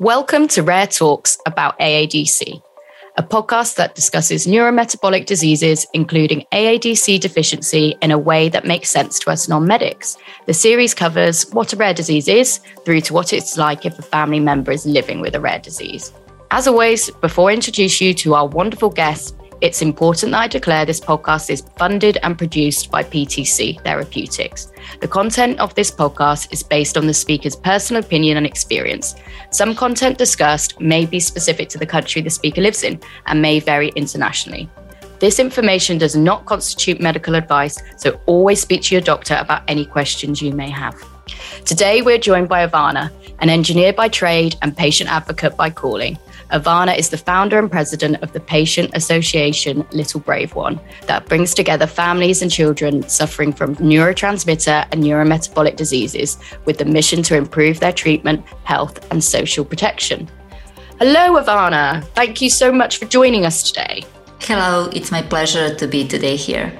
Welcome to Rare Talks about AADC, a podcast that discusses neurometabolic diseases, including AADC deficiency, in a way that makes sense to us non medics. The series covers what a rare disease is through to what it's like if a family member is living with a rare disease. As always, before I introduce you to our wonderful guest, it's important that I declare this podcast is funded and produced by PTC Therapeutics. The content of this podcast is based on the speaker's personal opinion and experience. Some content discussed may be specific to the country the speaker lives in and may vary internationally. This information does not constitute medical advice, so always speak to your doctor about any questions you may have. Today, we're joined by Ivana, an engineer by trade and patient advocate by calling. Ivana is the founder and president of the Patient Association Little Brave One that brings together families and children suffering from neurotransmitter and neurometabolic diseases with the mission to improve their treatment, health, and social protection. Hello, Ivana. Thank you so much for joining us today. Hello, it's my pleasure to be today here.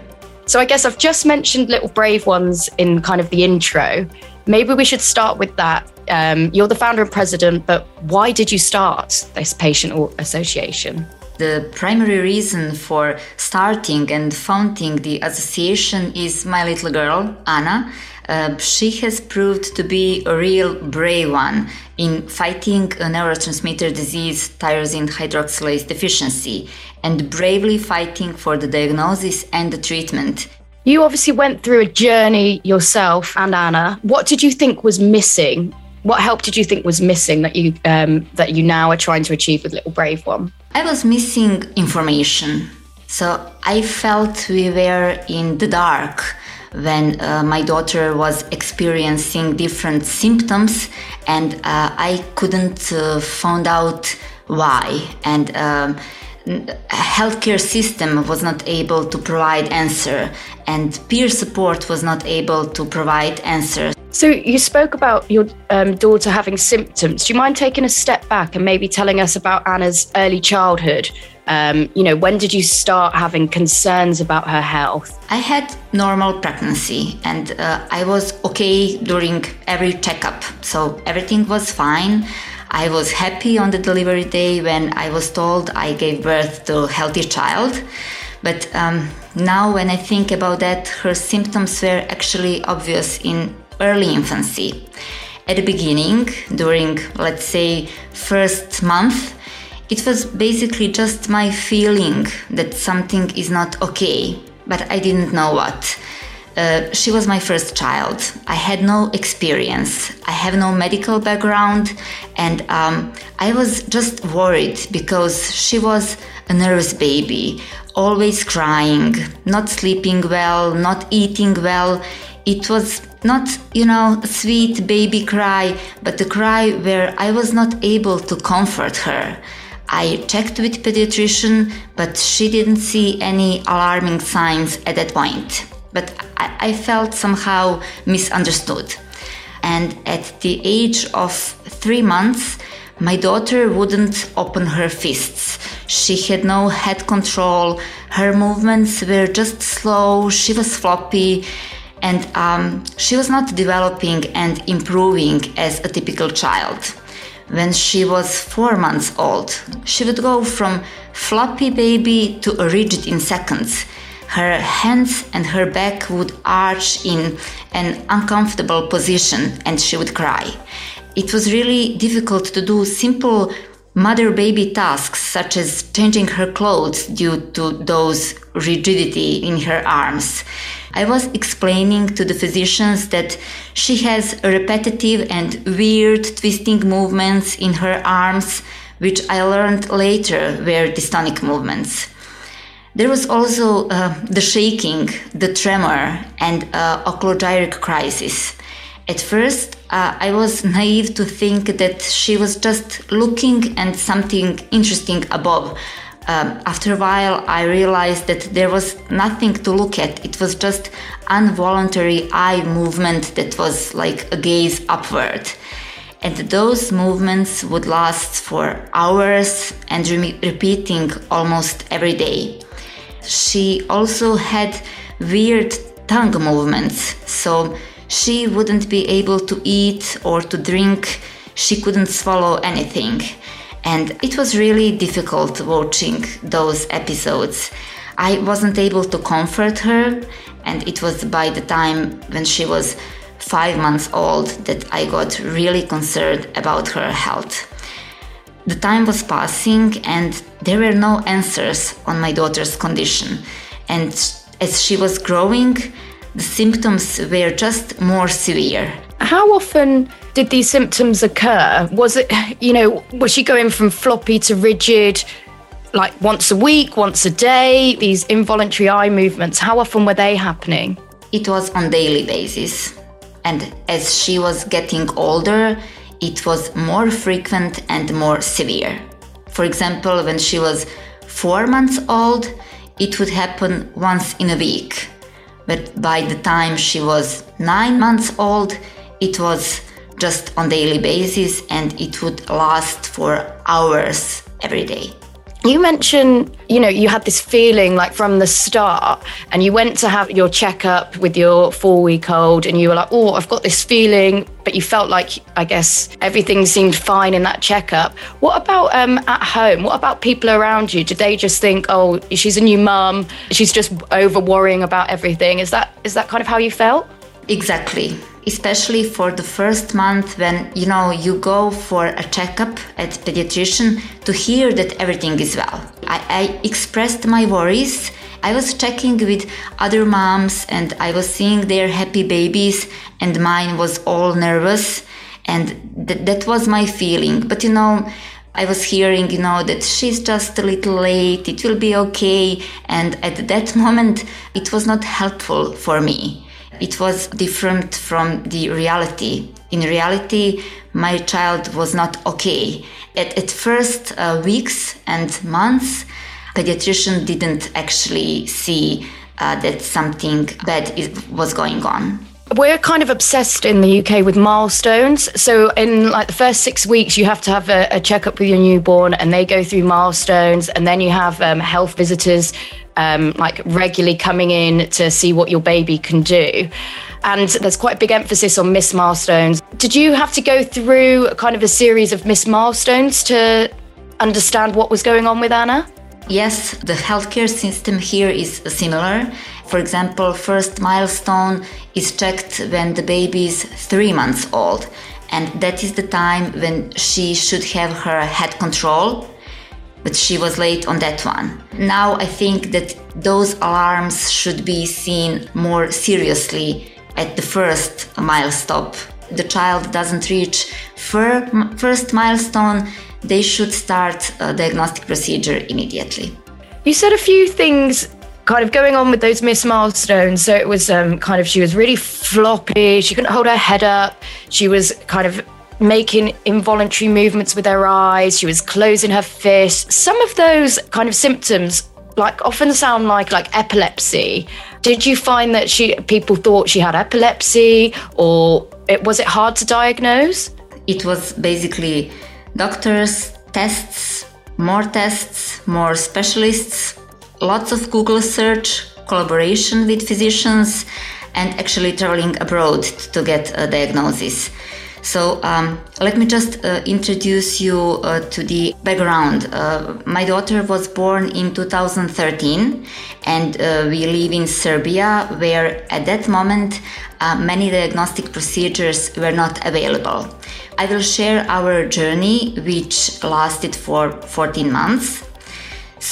So, I guess I've just mentioned Little Brave Ones in kind of the intro. Maybe we should start with that. Um, you're the founder and president, but why did you start this patient association? The primary reason for starting and founding the association is my little girl, Anna. Uh, she has proved to be a real brave one in fighting a neurotransmitter disease, tyrosine hydroxylase deficiency, and bravely fighting for the diagnosis and the treatment. You obviously went through a journey yourself and Anna. What did you think was missing? What help did you think was missing that you um, that you now are trying to achieve with Little Brave One? I was missing information, so I felt we were in the dark when uh, my daughter was experiencing different symptoms, and uh, I couldn't uh, find out why and. Um, healthcare system was not able to provide answer and peer support was not able to provide answers so you spoke about your um, daughter having symptoms. Do you mind taking a step back and maybe telling us about anna's early childhood? Um, you know when did you start having concerns about her health? I had normal pregnancy and uh, i was okay during every checkup so everything was fine I was happy on the delivery day when I was told I gave birth to a healthy child. But um, now, when I think about that, her symptoms were actually obvious in early infancy. At the beginning, during let's say first month, it was basically just my feeling that something is not okay, but I didn't know what. Uh, she was my first child. I had no experience. I have no medical background, and um, I was just worried because she was a nervous baby, always crying, not sleeping well, not eating well. It was not, you know, a sweet baby cry, but a cry where I was not able to comfort her. I checked with pediatrician, but she didn't see any alarming signs at that point but I, I felt somehow misunderstood. And at the age of three months, my daughter wouldn't open her fists. She had no head control. Her movements were just slow. She was floppy. And um, she was not developing and improving as a typical child. When she was four months old, she would go from floppy baby to a rigid in seconds her hands and her back would arch in an uncomfortable position and she would cry. It was really difficult to do simple mother baby tasks such as changing her clothes due to those rigidity in her arms. I was explaining to the physicians that she has repetitive and weird twisting movements in her arms, which I learned later were dystonic movements. There was also uh, the shaking, the tremor, and uh, oculogyric crisis. At first, uh, I was naive to think that she was just looking and something interesting above. Um, after a while, I realized that there was nothing to look at. It was just involuntary eye movement that was like a gaze upward. And those movements would last for hours and re- repeating almost every day she also had weird tongue movements, so she wouldn't be able to eat or to drink. she couldn't swallow anything. And it was really difficult watching those episodes. I wasn't able to comfort her, and it was by the time when she was five months old that I got really concerned about her health. The time was passing, and there were no answers on my daughter's condition. And as she was growing, the symptoms were just more severe. How often did these symptoms occur? Was it, you know, was she going from floppy to rigid, like once a week, once a day? These involuntary eye movements, how often were they happening? It was on daily basis. And as she was getting older, it was more frequent and more severe. For example, when she was four months old, it would happen once in a week. But by the time she was nine months old, it was just on daily basis and it would last for hours every day. You mentioned, you know, you had this feeling like from the start, and you went to have your checkup with your four week old, and you were like, oh, I've got this feeling, but you felt like, I guess, everything seemed fine in that checkup. What about um, at home? What about people around you? Did they just think, oh, she's a new mum, she's just over worrying about everything? Is that is that kind of how you felt? Exactly. Especially for the first month when you know you go for a checkup at pediatrician to hear that everything is well. I, I, expressed my worries. I was checking with other moms and i was seeing their happy babies and mine was all nervous and th- that was my feeling. But you know I was hearing, you know, that she's just a little late, it will be okay. And at that moment, it was not helpful for me it was different from the reality. In reality, my child was not okay. At, at first uh, weeks and months, pediatrician didn't actually see uh, that something bad is, was going on we're kind of obsessed in the UK with milestones. So in like the first six weeks, you have to have a, a checkup with your newborn, and they go through milestones, and then you have um, health visitors um, like regularly coming in to see what your baby can do. And there's quite a big emphasis on missed milestones. Did you have to go through kind of a series of missed milestones to understand what was going on with Anna? Yes, the healthcare system here is similar. For example, first milestone is checked when the baby is three months old, and that is the time when she should have her head control but she was late on that one. Now I think that those alarms should be seen more seriously at the first milestone. The child doesn't reach fir- first milestone, they should start a diagnostic procedure immediately. You said a few things kind of going on with those missed milestones. So it was um, kind of, she was really floppy. She couldn't hold her head up. She was kind of making involuntary movements with her eyes. She was closing her fists. Some of those kind of symptoms like often sound like like epilepsy. Did you find that she people thought she had epilepsy or it, was it hard to diagnose? It was basically doctors, tests, more tests, more specialists, lots of Google search, collaboration with physicians, and actually traveling abroad to get a diagnosis. So um, let me just uh, introduce you uh, to the background. Uh, my daughter was born in 2013, and uh, we live in Serbia, where at that moment uh, many diagnostic procedures were not available. I will share our journey, which lasted for 14 months.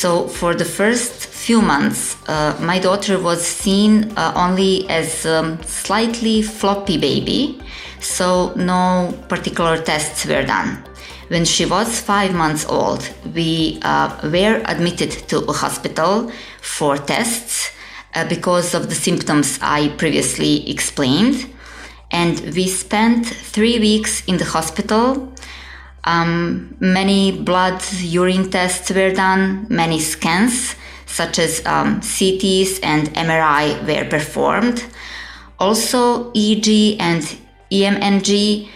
So, for the first few months, uh, my daughter was seen only as a um, slightly floppy baby so no particular tests were done. When she was five months old, we uh, were admitted to a hospital for tests uh, because of the symptoms I previously explained. And we spent three weeks in the hospital. Um, many blood urine tests were done, many scans, such as um, CTs and MRI, were performed. Also, EEG and EMNG,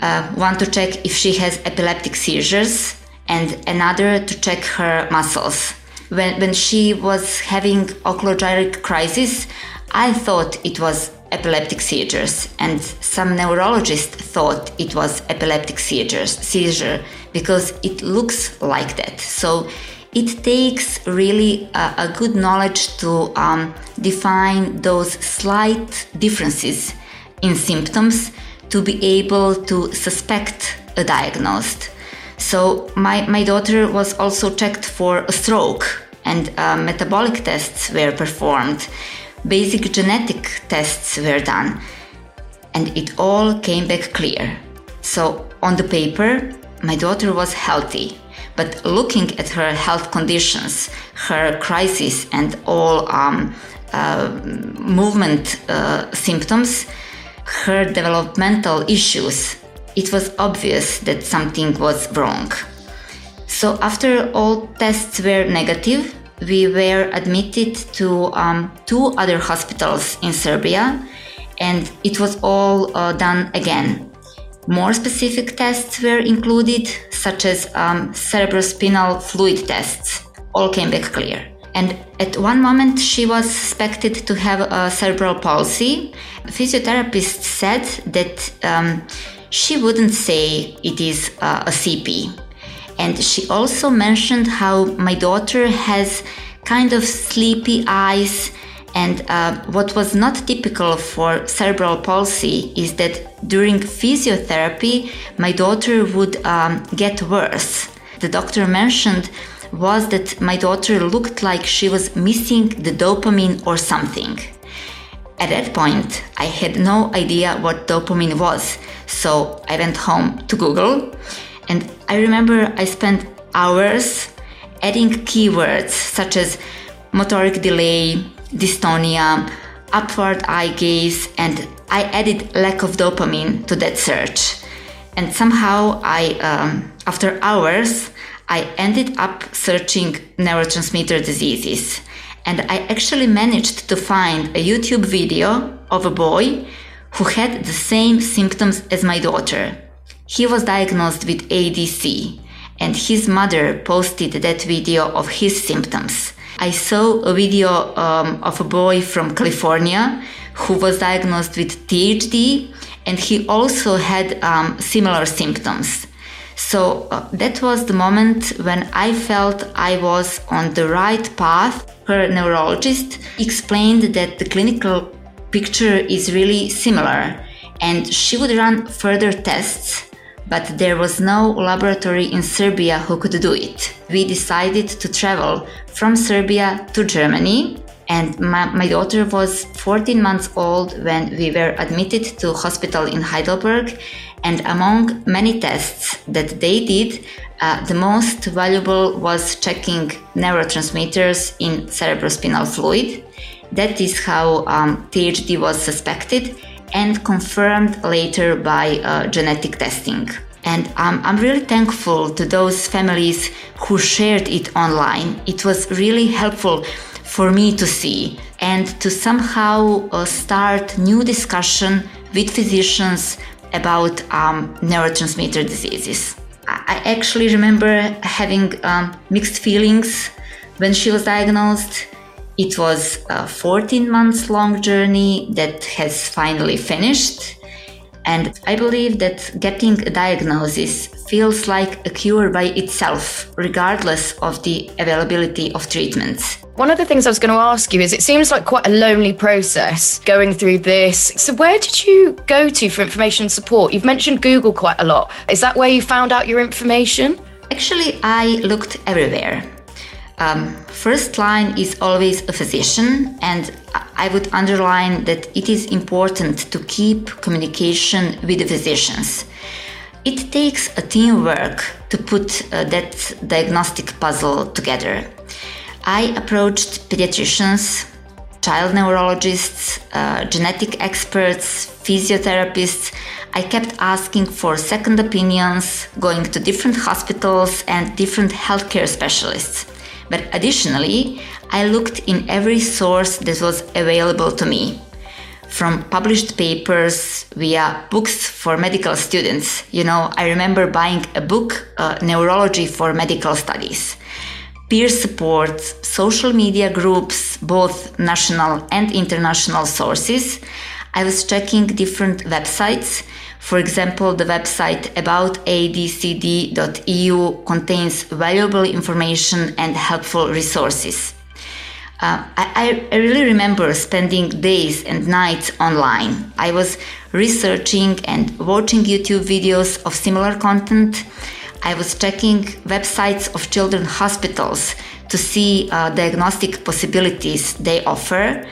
uh, to check if she has epileptic seizures, and another to check her muscles. When, when she was having oculogyric crisis, I thought it was epileptic seizures, and some neurologists thought it was epileptic seizures, seizure because it looks like that. So it takes really a, a good knowledge to um, define those slight differences in symptoms to be able to suspect a diagnosed. So my, my daughter was also checked for a stroke and uh, metabolic tests were performed. Basic genetic tests were done and it all came back clear. So on the paper, my daughter was healthy. But looking at her health conditions, her crisis, and all um, uh, movement uh, symptoms, her developmental issues, it was obvious that something was wrong. So, after all tests were negative, we were admitted to um, two other hospitals in Serbia, and it was all uh, done again. More specific tests were included, such as um, cerebrospinal fluid tests. All came back clear. And at one moment, she was suspected to have a cerebral palsy. Physiotherapist said that um, she wouldn't say it is uh, a CP. And she also mentioned how my daughter has kind of sleepy eyes. And uh, what was not typical for cerebral palsy is that during physiotherapy, my daughter would um, get worse. The doctor mentioned was that my daughter looked like she was missing the dopamine or something. At that point, I had no idea what dopamine was, so I went home to Google. And I remember I spent hours adding keywords such as motoric delay, dystonia, upward eye gaze, and I added lack of dopamine to that search. And somehow I, um, after hours, I ended up searching neurotransmitter diseases. And I actually managed to find a YouTube video of a boy who had the same symptoms as my daughter. He was diagnosed with AADC, and his mother posted that video of his symptoms. I saw a video um, of a boy from California who was diagnosed with THD, and he also had um, similar symptoms. So uh, that was the moment when I felt I was on the right path. Her neurologist explained that the clinical picture is really similar and she would run further tests, but there was no laboratory in Serbia who could do it. We decided to travel from Serbia to Germany and my, my, daughter was 14 months old when we were admitted to hospital in heidelberg and among many tests that they did, uh, the most valuable was checking neurotransmitters in cerebrospinal fluid. That is how um, THD was suspected and confirmed later by uh, genetic testing. And um, I'm really thankful to those families who shared it online. It was really helpful for me to see and to somehow uh, start new discussion with physicians about um, neurotransmitter diseases. I actually remember having um, mixed feelings when she was diagnosed. It was a 14 months long journey that has finally finished. And I believe that getting a diagnosis feels like a cure by itself, regardless of the availability of treatments. One of the things I was going to ask you is it seems like quite a lonely process going through this. So, where did you go to for information support? You've mentioned Google quite a lot. Is that where you found out your information? Actually, I looked everywhere. Um, first line is always a physician, and I would underline that it is important to keep communication with the physicians. It takes a teamwork to put uh, that diagnostic puzzle together. I approached pediatricians, child neurologists, uh, genetic experts, physiotherapists. I kept asking for second opinions, going to different hospitals and different healthcare specialists. But additionally, I looked in every source that was available to me. From published papers via books for medical students. You know, I remember buying a book, uh, Neurology for Medical Studies peer support, social media groups, both national and international sources. I was checking different websites. For example, the website aboutaadc.eu contains valuable information and helpful resources. Uh, I, I, really remember spending days and nights online. I was researching and watching YouTube videos of similar content. I was checking websites of children's hospitals to see uh, diagnostic possibilities they offer.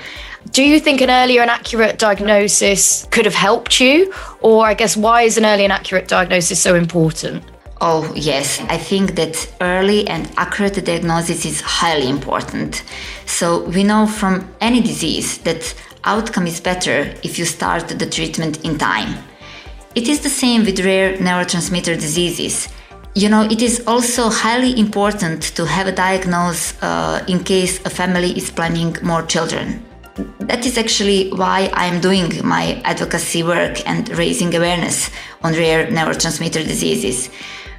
Do you think an earlier and accurate diagnosis could have helped you? Or, I guess, why is an early and accurate diagnosis so important? Oh, yes. I think that early and accurate diagnosis is highly important. So, we know from any disease that outcome is better if you start the treatment in time. It is the same with rare neurotransmitter diseases. You know, it is also highly important to have a diagnosis uh, in case a family is planning more children. That is actually why I'm doing my advocacy work and raising awareness on rare neurotransmitter diseases.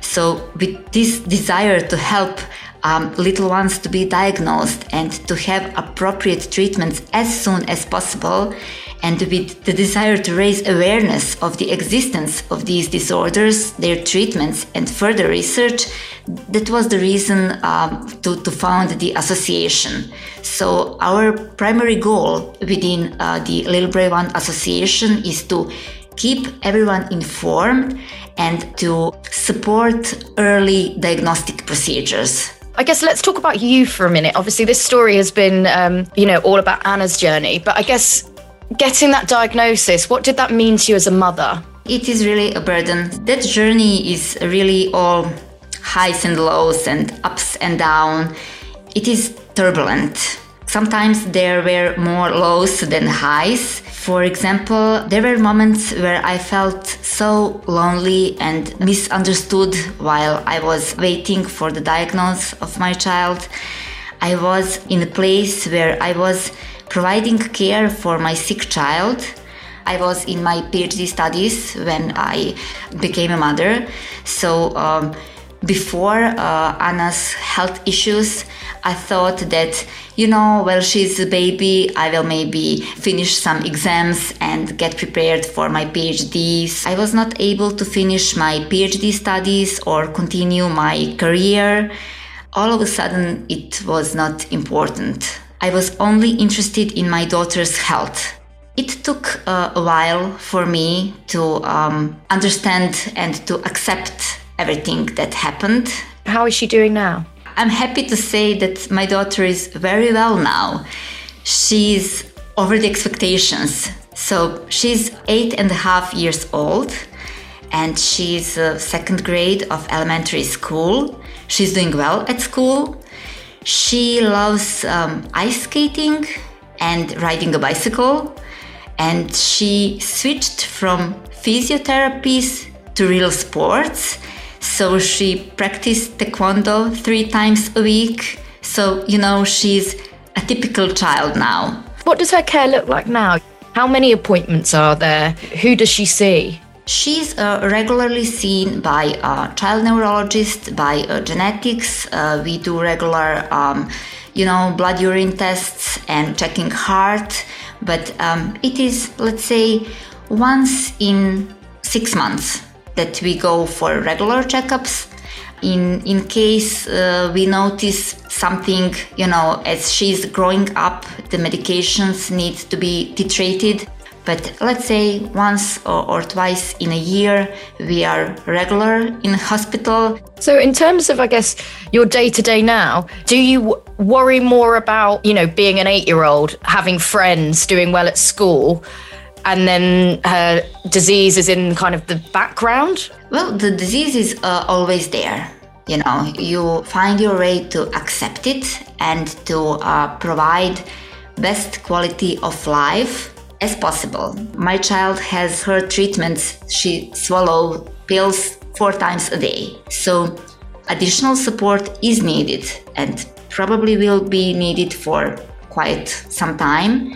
So, with this desire to help um, little ones to be diagnosed and to have appropriate treatments as soon as possible, and with the desire to raise awareness of the existence of these disorders, their treatments, and further research, that was the reason um, to, to found the association. So, our primary goal within uh, the Little Brave One Association is to keep everyone informed and to support early diagnostic procedures. I guess let's talk about you for a minute. Obviously, this story has been, um, you know, all about Anna's journey, but I guess getting that diagnosis, what did that mean to you as a mother? It is really a burden. That journey is really all highs and lows and ups and down. It is turbulent. Sometimes there were more lows than highs. For example, there were moments where I felt so lonely and misunderstood while I was waiting for the diagnosis of my child. I was in a place where I was providing care for my sick child. I was in my PhD studies when I became a mother. So, um, before uh, Anna's health issues, I thought that, you know, well, she's a baby, I will maybe finish some exams and get prepared for my PhDs. I was not able to finish my PhD studies or continue my career. All of a sudden, it was not important. I was only interested in my daughter's health. It took uh, a while for me to um, understand and to accept everything that happened. How is she doing now? I'm happy to say that my daughter is very well now. She's over the expectations. So she's eight and a half years old and she's uh, second grade of elementary school. She's doing well at school. She loves um, ice skating and riding a bicycle. And she switched from physiotherapies to real sports so she practiced taekwondo three times a week. So, you know, she's a typical child now. What does her care look like now? How many appointments are there? Who does she see? She's uh, regularly seen by a child neurologist, by uh, genetics. Uh, we do regular, um, you know, blood urine tests and checking heart. But um, it is, let's say, once in six months that we go for regular checkups. In in case uh, we notice something, you know, as she's growing up, the medications need to be titrated. But let's say once or, or twice in a year, we are regular in hospital. So, in terms of, I guess, your day to day now, do you worry more about, you know, being an eight year old, having friends, doing well at school? and then her disease is in kind of the background? Well, the disease is uh, always there. You know, you find your way to accept it and to uh, provide best quality of life as possible. My child has her treatments. She swallow pills four times a day. So additional support is needed and probably will be needed for quite some time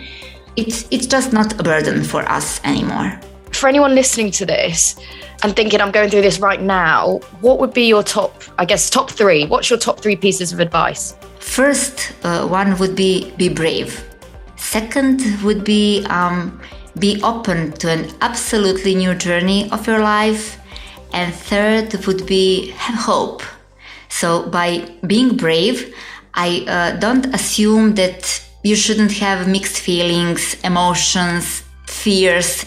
it's it's just not a burden for us anymore. For anyone listening to this and thinking I'm going through this right now, what would be your top, I guess, top three? What's your top three pieces of advice? First uh, one would be be brave. Second would be um, be open to an absolutely new journey of your life. And third would be have hope. So by being brave, I uh, don't assume that you shouldn't have mixed feelings, emotions, fears.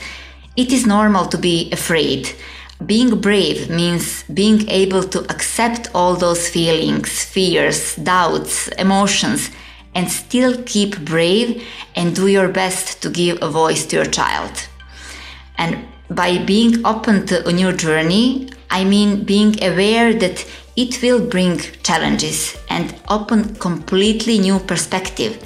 It is normal to be afraid. Being brave means being able to accept all those feelings, fears, doubts, emotions, and still keep brave and do your best to give a voice to your child. And by being open to a new journey, I mean being aware that it will bring challenges and open completely new perspective.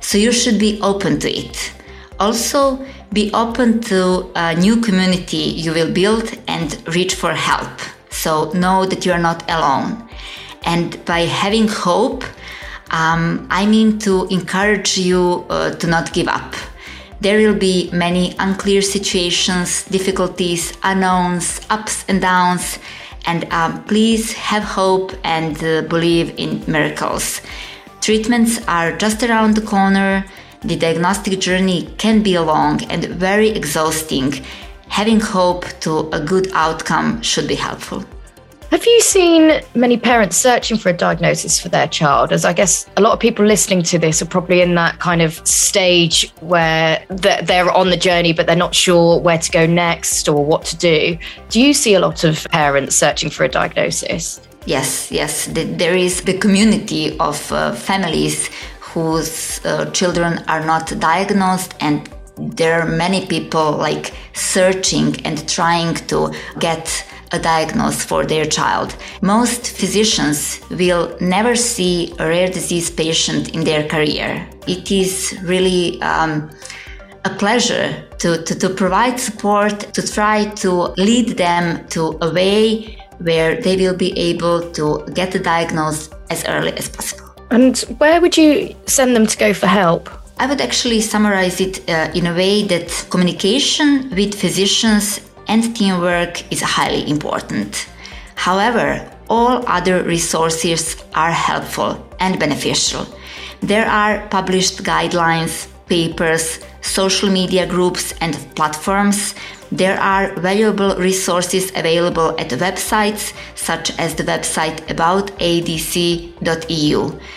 So you should be open to it. Also, be open to a new community you will build and reach for help. So know that you are not alone. And by having hope, um, I mean to encourage you uh, to not give up. There will be many unclear situations, difficulties, unknowns, ups and downs, and um, please have hope and uh, believe in miracles. Treatments are just around the corner. The diagnostic journey can be long and very exhausting. Having hope to a good outcome should be helpful. Have you seen many parents searching for a diagnosis for their child? As I guess a lot of people listening to this are probably in that kind of stage where they're on the journey, but they're not sure where to go next or what to do. Do you see a lot of parents searching for a diagnosis? Yes, yes. There is the community of uh, families whose uh, children are not diagnosed and there are many people like searching and trying to get a diagnosis for their child. Most physicians will never see a rare disease patient in their career. It is really um, a pleasure to, to, to provide support, to try to lead them to a way where they will be able to get the diagnosis as early as possible. And where would you send them to go for help? I would actually summarize it uh, in a way that communication with physicians and teamwork is highly important. However, all other resources are helpful and beneficial. There are published guidelines, papers, social media groups, and platforms. There are valuable resources available at websites such as the website aboutaadc.eu.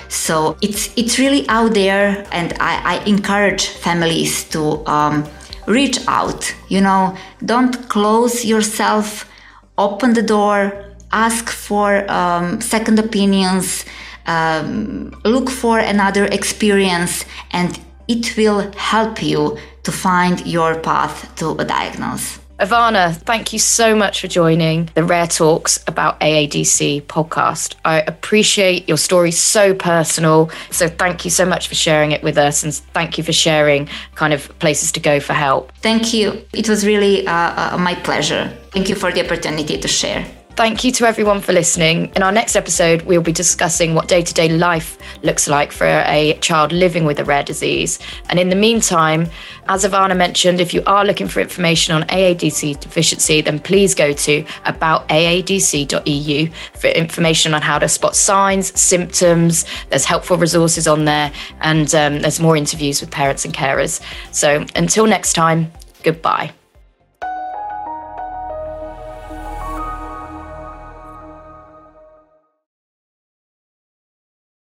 So it's it's really out there, and I, I encourage families to um, reach out. You know, don't close yourself, open the door, ask for um, second opinions, um, look for another experience, and it will help you to find your path to a diagnosis. Ivana, thank you so much for joining the Rare Talks about AADC podcast. I appreciate your story so personal. So thank you so much for sharing it with us and thank you for sharing kind of places to go for help. Thank you. It was really uh, uh, my pleasure. Thank you for the opportunity to share. Thank you to everyone for listening. In our next episode, we'll be discussing what day to day life looks like for a child living with a rare disease. And in the meantime, as Ivana mentioned, if you are looking for information on AADC deficiency, then please go to aboutaadc.eu for information on how to spot signs, symptoms. There's helpful resources on there, and um, there's more interviews with parents and carers. So until next time, goodbye.